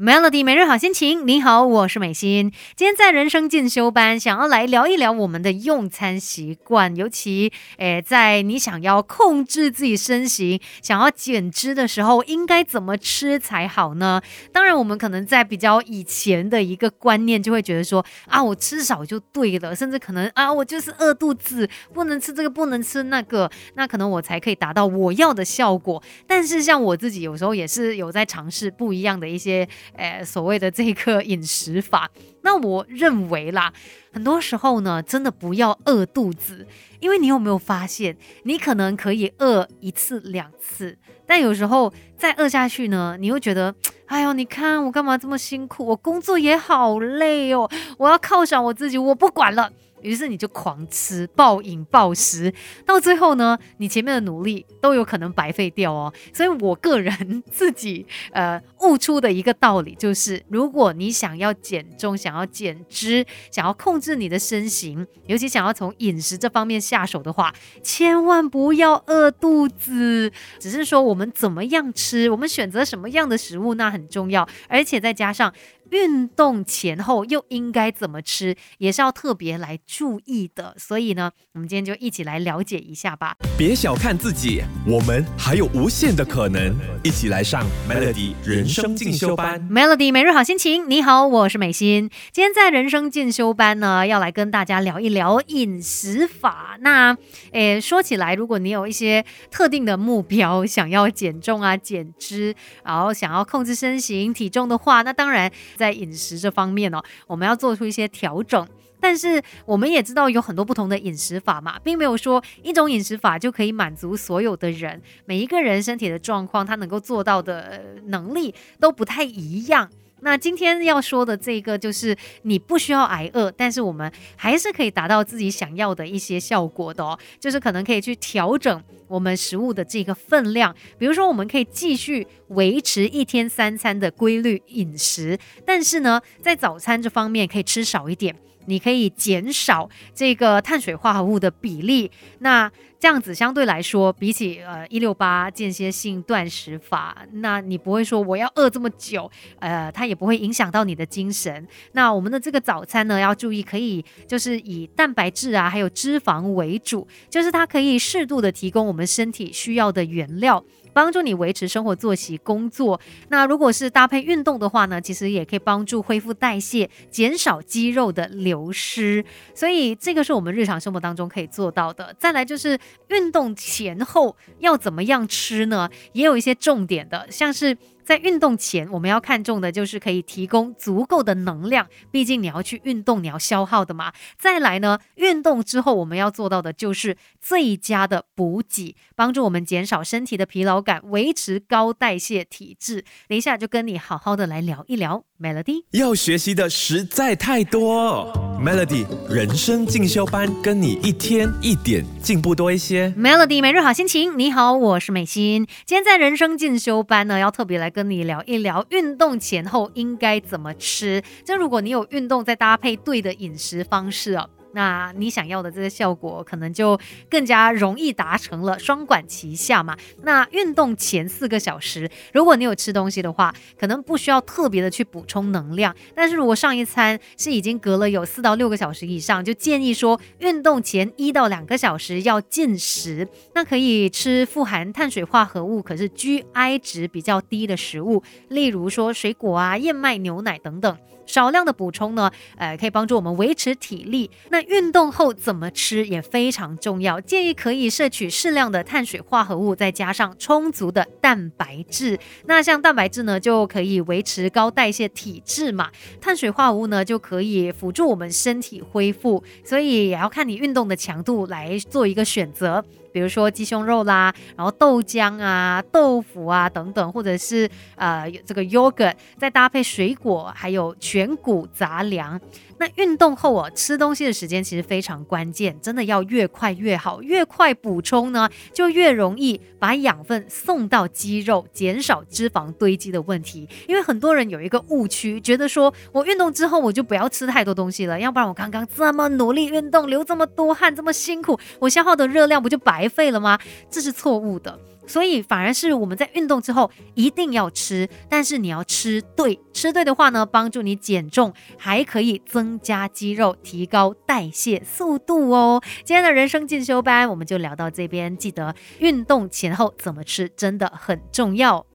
Melody 每日好心情，你好，我是美心。今天在人生进修班，想要来聊一聊我们的用餐习惯，尤其诶，在你想要控制自己身形、想要减脂的时候，应该怎么吃才好呢？当然，我们可能在比较以前的一个观念，就会觉得说啊，我吃少就对了，甚至可能啊，我就是饿肚子，不能吃这个，不能吃那个，那可能我才可以达到我要的效果。但是像我自己有时候也是有在尝试不一样的一些。诶，所谓的这个饮食法，那我认为啦，很多时候呢，真的不要饿肚子，因为你有没有发现，你可能可以饿一次两次，但有时候再饿下去呢，你又觉得，哎呦，你看我干嘛这么辛苦，我工作也好累哦，我要犒赏我自己，我不管了。于是你就狂吃、暴饮暴食，到最后呢，你前面的努力都有可能白费掉哦。所以我个人自己呃悟出的一个道理就是，如果你想要减重、想要减脂、想要控制你的身形，尤其想要从饮食这方面下手的话，千万不要饿肚子。只是说我们怎么样吃，我们选择什么样的食物那很重要，而且再加上。运动前后又应该怎么吃，也是要特别来注意的。所以呢，我们今天就一起来了解一下吧。别小看自己，我们还有无限的可能。一起来上 Melody 人生进修班。Melody 每日好心情，你好，我是美心。今天在人生进修班呢，要来跟大家聊一聊饮食法。那，诶，说起来，如果你有一些特定的目标，想要减重啊、减脂，然后想要控制身形体重的话，那当然。在饮食这方面哦，我们要做出一些调整。但是我们也知道有很多不同的饮食法嘛，并没有说一种饮食法就可以满足所有的人。每一个人身体的状况，他能够做到的能力都不太一样。那今天要说的这个，就是你不需要挨饿，但是我们还是可以达到自己想要的一些效果的哦。就是可能可以去调整我们食物的这个分量，比如说我们可以继续维持一天三餐的规律饮食，但是呢，在早餐这方面可以吃少一点。你可以减少这个碳水化合物的比例，那这样子相对来说，比起呃一六八间歇性断食法，那你不会说我要饿这么久，呃，它也不会影响到你的精神。那我们的这个早餐呢，要注意可以就是以蛋白质啊，还有脂肪为主，就是它可以适度的提供我们身体需要的原料。帮助你维持生活作息、工作。那如果是搭配运动的话呢，其实也可以帮助恢复代谢，减少肌肉的流失。所以这个是我们日常生活当中可以做到的。再来就是运动前后要怎么样吃呢？也有一些重点的，像是。在运动前，我们要看重的就是可以提供足够的能量，毕竟你要去运动，你要消耗的嘛。再来呢，运动之后我们要做到的就是最佳的补给，帮助我们减少身体的疲劳感，维持高代谢体质。等一下就跟你好好的来聊一聊。Melody 要学习的实在太多，Melody 人生进修班跟你一天一点进步多一些。Melody 每日好心情，你好，我是美心。今天在人生进修班呢，要特别来跟你聊一聊运动前后应该怎么吃。就如果你有运动，再搭配对的饮食方式哦。那你想要的这个效果，可能就更加容易达成了，双管齐下嘛。那运动前四个小时，如果你有吃东西的话，可能不需要特别的去补充能量。但是如果上一餐是已经隔了有四到六个小时以上，就建议说运动前一到两个小时要进食，那可以吃富含碳水化合物可是 GI 值比较低的食物，例如说水果啊、燕麦牛奶等等。少量的补充呢，呃，可以帮助我们维持体力。那运动后怎么吃也非常重要，建议可以摄取适量的碳水化合物，再加上充足的蛋白质。那像蛋白质呢，就可以维持高代谢体质嘛；碳水化合物呢，就可以辅助我们身体恢复。所以也要看你运动的强度来做一个选择。比如说鸡胸肉啦，然后豆浆啊、豆腐啊等等，或者是呃这个 yogurt，再搭配水果，还有全谷杂粮。那运动后啊，吃东西的时间其实非常关键，真的要越快越好，越快补充呢，就越容易把养分送到肌肉，减少脂肪堆积的问题。因为很多人有一个误区，觉得说我运动之后我就不要吃太多东西了，要不然我刚刚这么努力运动，流这么多汗，这么辛苦，我消耗的热量不就白白费了吗？这是错误的。所以反而是我们在运动之后一定要吃，但是你要吃对，吃对的话呢，帮助你减重，还可以增加肌肉，提高代谢速度哦。今天的人生进修班我们就聊到这边，记得运动前后怎么吃真的很重要。